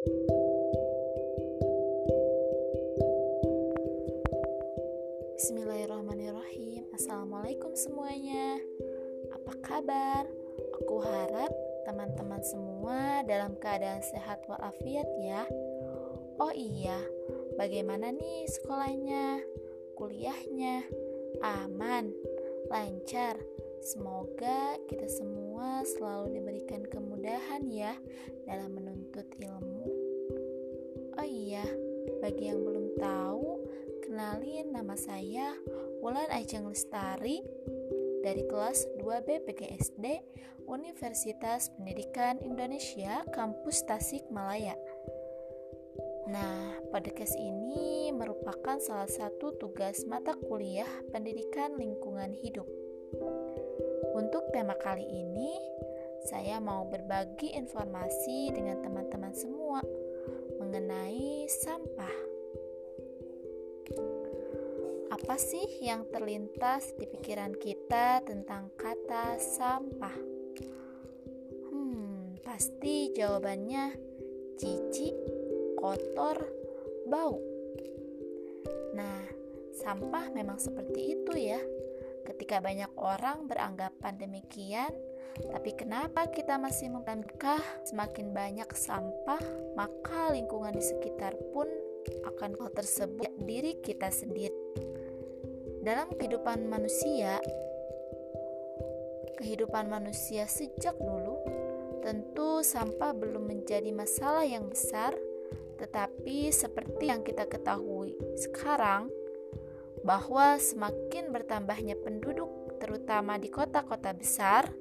Bismillahirrahmanirrahim Assalamualaikum semuanya Apa kabar? Aku harap teman-teman semua dalam keadaan sehat walafiat ya Oh iya, bagaimana nih sekolahnya? Kuliahnya? Aman? Lancar? Semoga kita semua selalu diberikan kemudahan ya dalam menuntut ilmu. Oh iya, bagi yang belum tahu, kenalin nama saya Wulan Ajeng Lestari dari kelas 2B PGSD Universitas Pendidikan Indonesia Kampus Tasikmalaya. Nah, podcast ini merupakan salah satu tugas mata kuliah Pendidikan Lingkungan Hidup tema kali ini, saya mau berbagi informasi dengan teman-teman semua mengenai sampah. Apa sih yang terlintas di pikiran kita tentang kata sampah? Hmm, pasti jawabannya jijik, kotor, bau. Nah, sampah memang seperti itu ya Ketika banyak orang beranggapan demikian, tapi kenapa kita masih membukankah semakin banyak sampah, maka lingkungan di sekitar pun akan hal tersebut diri kita sendiri. Dalam kehidupan manusia, kehidupan manusia sejak dulu, tentu sampah belum menjadi masalah yang besar, tetapi seperti yang kita ketahui sekarang, bahwa semakin bertambahnya penduduk, terutama di kota-kota besar,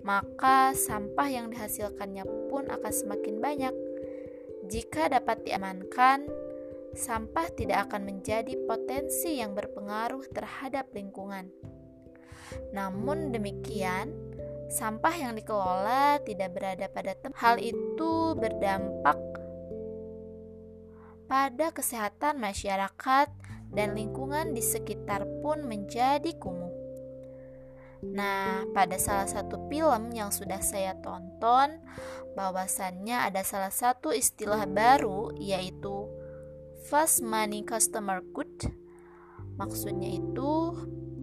maka sampah yang dihasilkannya pun akan semakin banyak. Jika dapat diamankan, sampah tidak akan menjadi potensi yang berpengaruh terhadap lingkungan. Namun demikian, sampah yang dikelola tidak berada pada tempat. Hal itu berdampak pada kesehatan masyarakat dan lingkungan di sekitar pun menjadi kumuh. Nah, pada salah satu film yang sudah saya tonton, bahwasannya ada salah satu istilah baru yaitu fast money customer good. Maksudnya itu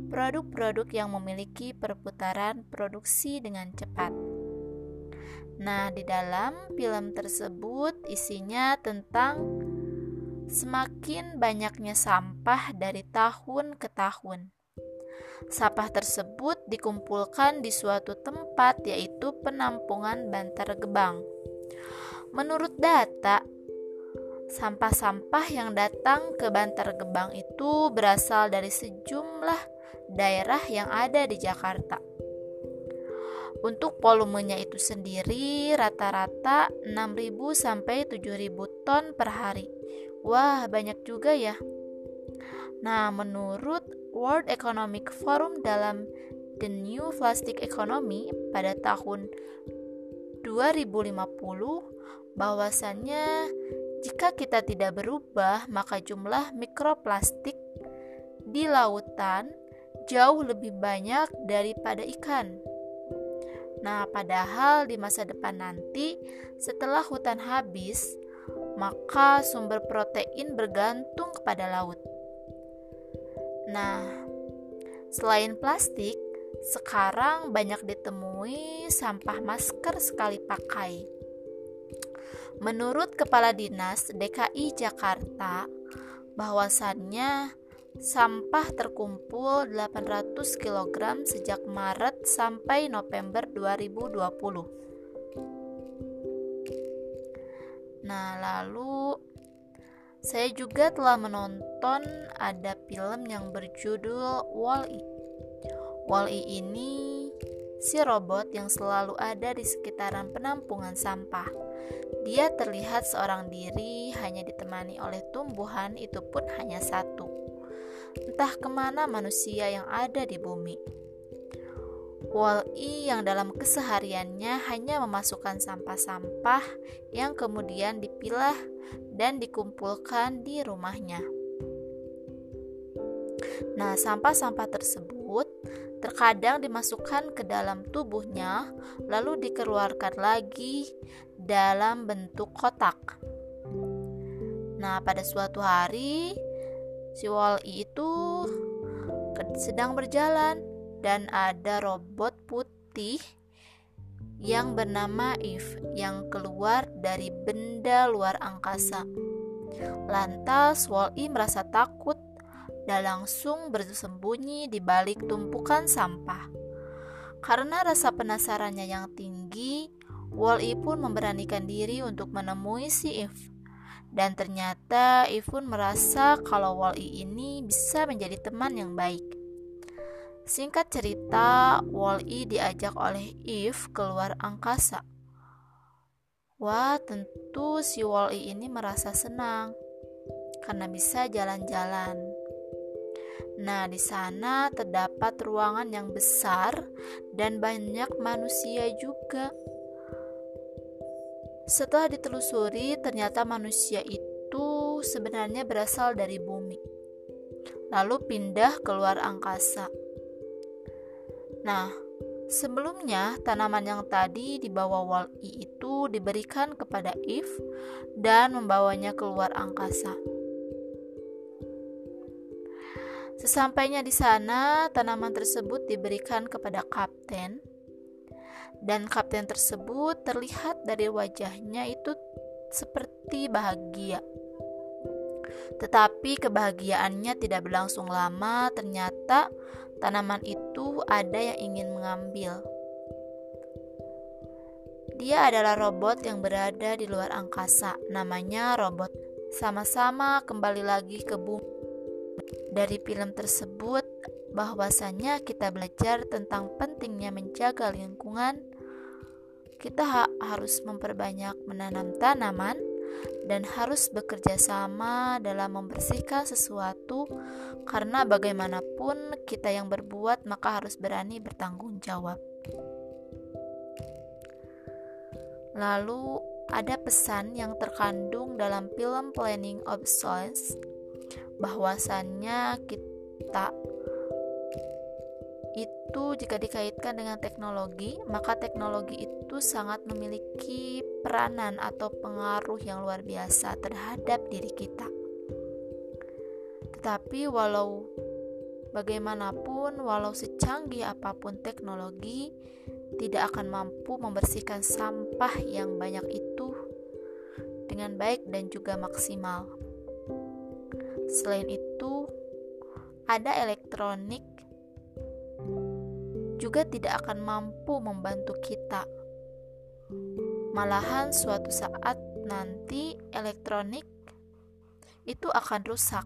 produk-produk yang memiliki perputaran produksi dengan cepat. Nah, di dalam film tersebut isinya tentang semakin banyaknya sampah dari tahun ke tahun. Sampah tersebut dikumpulkan di suatu tempat, yaitu penampungan Bantar Gebang. Menurut data, sampah-sampah yang datang ke Bantar Gebang itu berasal dari sejumlah daerah yang ada di Jakarta. Untuk volumenya itu sendiri rata-rata 6.000 sampai 7.000 ton per hari. Wah, banyak juga ya. Nah, menurut World Economic Forum dalam The New Plastic Economy pada tahun 2050 bahwasannya jika kita tidak berubah maka jumlah mikroplastik di lautan jauh lebih banyak daripada ikan. Nah, padahal di masa depan nanti setelah hutan habis, maka sumber protein bergantung kepada laut. Nah, selain plastik, sekarang banyak ditemui sampah masker sekali pakai. Menurut Kepala Dinas DKI Jakarta, bahwasannya sampah terkumpul 800 kg sejak Maret sampai November 2020. Nah, lalu saya juga telah menonton ada film yang berjudul Wall-E. Wall-E ini si robot yang selalu ada di sekitaran penampungan sampah. Dia terlihat seorang diri hanya ditemani oleh tumbuhan itu pun hanya satu. Entah ke mana manusia yang ada di bumi. Wall-E yang dalam kesehariannya hanya memasukkan sampah-sampah yang kemudian dipilah dan dikumpulkan di rumahnya. Nah, sampah-sampah tersebut terkadang dimasukkan ke dalam tubuhnya, lalu dikeluarkan lagi dalam bentuk kotak. Nah, pada suatu hari, si Wall-E itu sedang berjalan dan ada robot putih yang bernama Eve yang keluar dari benda luar angkasa. Lantas Wall-E merasa takut dan langsung bersembunyi di balik tumpukan sampah. Karena rasa penasarannya yang tinggi, Wall-E pun memberanikan diri untuk menemui si Eve. Dan ternyata Eve pun merasa kalau Wall-E ini bisa menjadi teman yang baik. Singkat cerita, Wall-E diajak oleh Eve keluar angkasa. Wah, tentu si Wall-E ini merasa senang karena bisa jalan-jalan. Nah, di sana terdapat ruangan yang besar dan banyak manusia juga. Setelah ditelusuri, ternyata manusia itu sebenarnya berasal dari bumi, lalu pindah keluar angkasa. Nah, sebelumnya tanaman yang tadi dibawa Wall-E itu diberikan kepada Eve dan membawanya keluar angkasa. Sesampainya di sana, tanaman tersebut diberikan kepada kapten, dan kapten tersebut terlihat dari wajahnya itu seperti bahagia. Tetapi kebahagiaannya tidak berlangsung lama, ternyata tanaman itu ada yang ingin mengambil. Dia adalah robot yang berada di luar angkasa, namanya robot. Sama-sama kembali lagi ke bumi dari film tersebut bahwasanya kita belajar tentang pentingnya menjaga lingkungan. Kita ha harus memperbanyak menanam tanaman dan harus bekerja sama dalam membersihkan sesuatu karena bagaimanapun kita yang berbuat maka harus berani bertanggung jawab. Lalu ada pesan yang terkandung dalam film Planning of Science bahwasannya kita itu jika dikaitkan dengan teknologi, maka teknologi itu sangat memiliki peranan atau pengaruh yang luar biasa terhadap diri kita. Tetapi walau bagaimanapun, walau secanggih apa pun teknologi, tidak akan mampu membersihkan sampah yang banyak itu dengan baik dan juga maksimal. Selain itu, ada elektronik juga tidak akan mampu membantu kita. Malahan suatu saat nanti elektronik itu akan rusak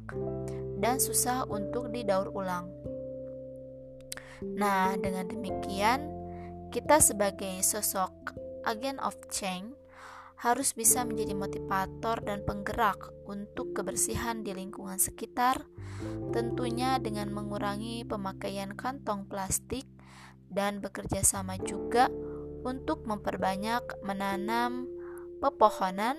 dan susah untuk didaur ulang. Nah, dengan demikian, kita sebagai sosok agen of change harus bisa menjadi motivator dan penggerak untuk kebersihan di lingkungan sekitar, tentunya dengan mengurangi pemakaian kantong plastik dan bekerja sama juga untuk memperbanyak menanam pepohonan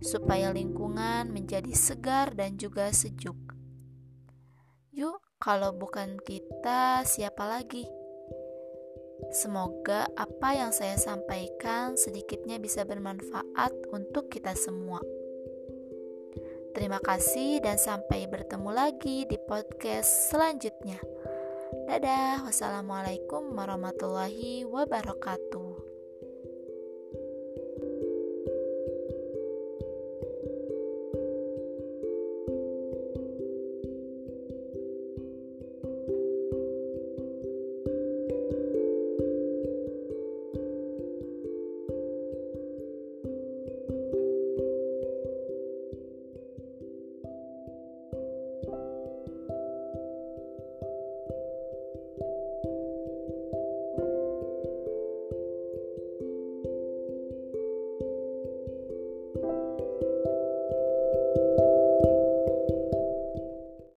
supaya lingkungan menjadi segar dan juga sejuk. Yuk, kalau bukan kita, siapa lagi? Semoga apa yang saya sampaikan sedikitnya bisa bermanfaat untuk kita semua. Terima kasih, dan sampai bertemu lagi di podcast selanjutnya. Dadah, wassalamualaikum warahmatullahi wabarakatuh.